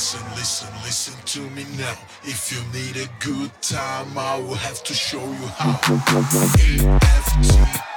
Listen, listen, listen to me now. If you need a good time, I will have to show you how. AFT.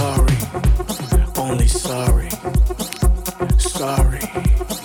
sorry, only sorry, sorry.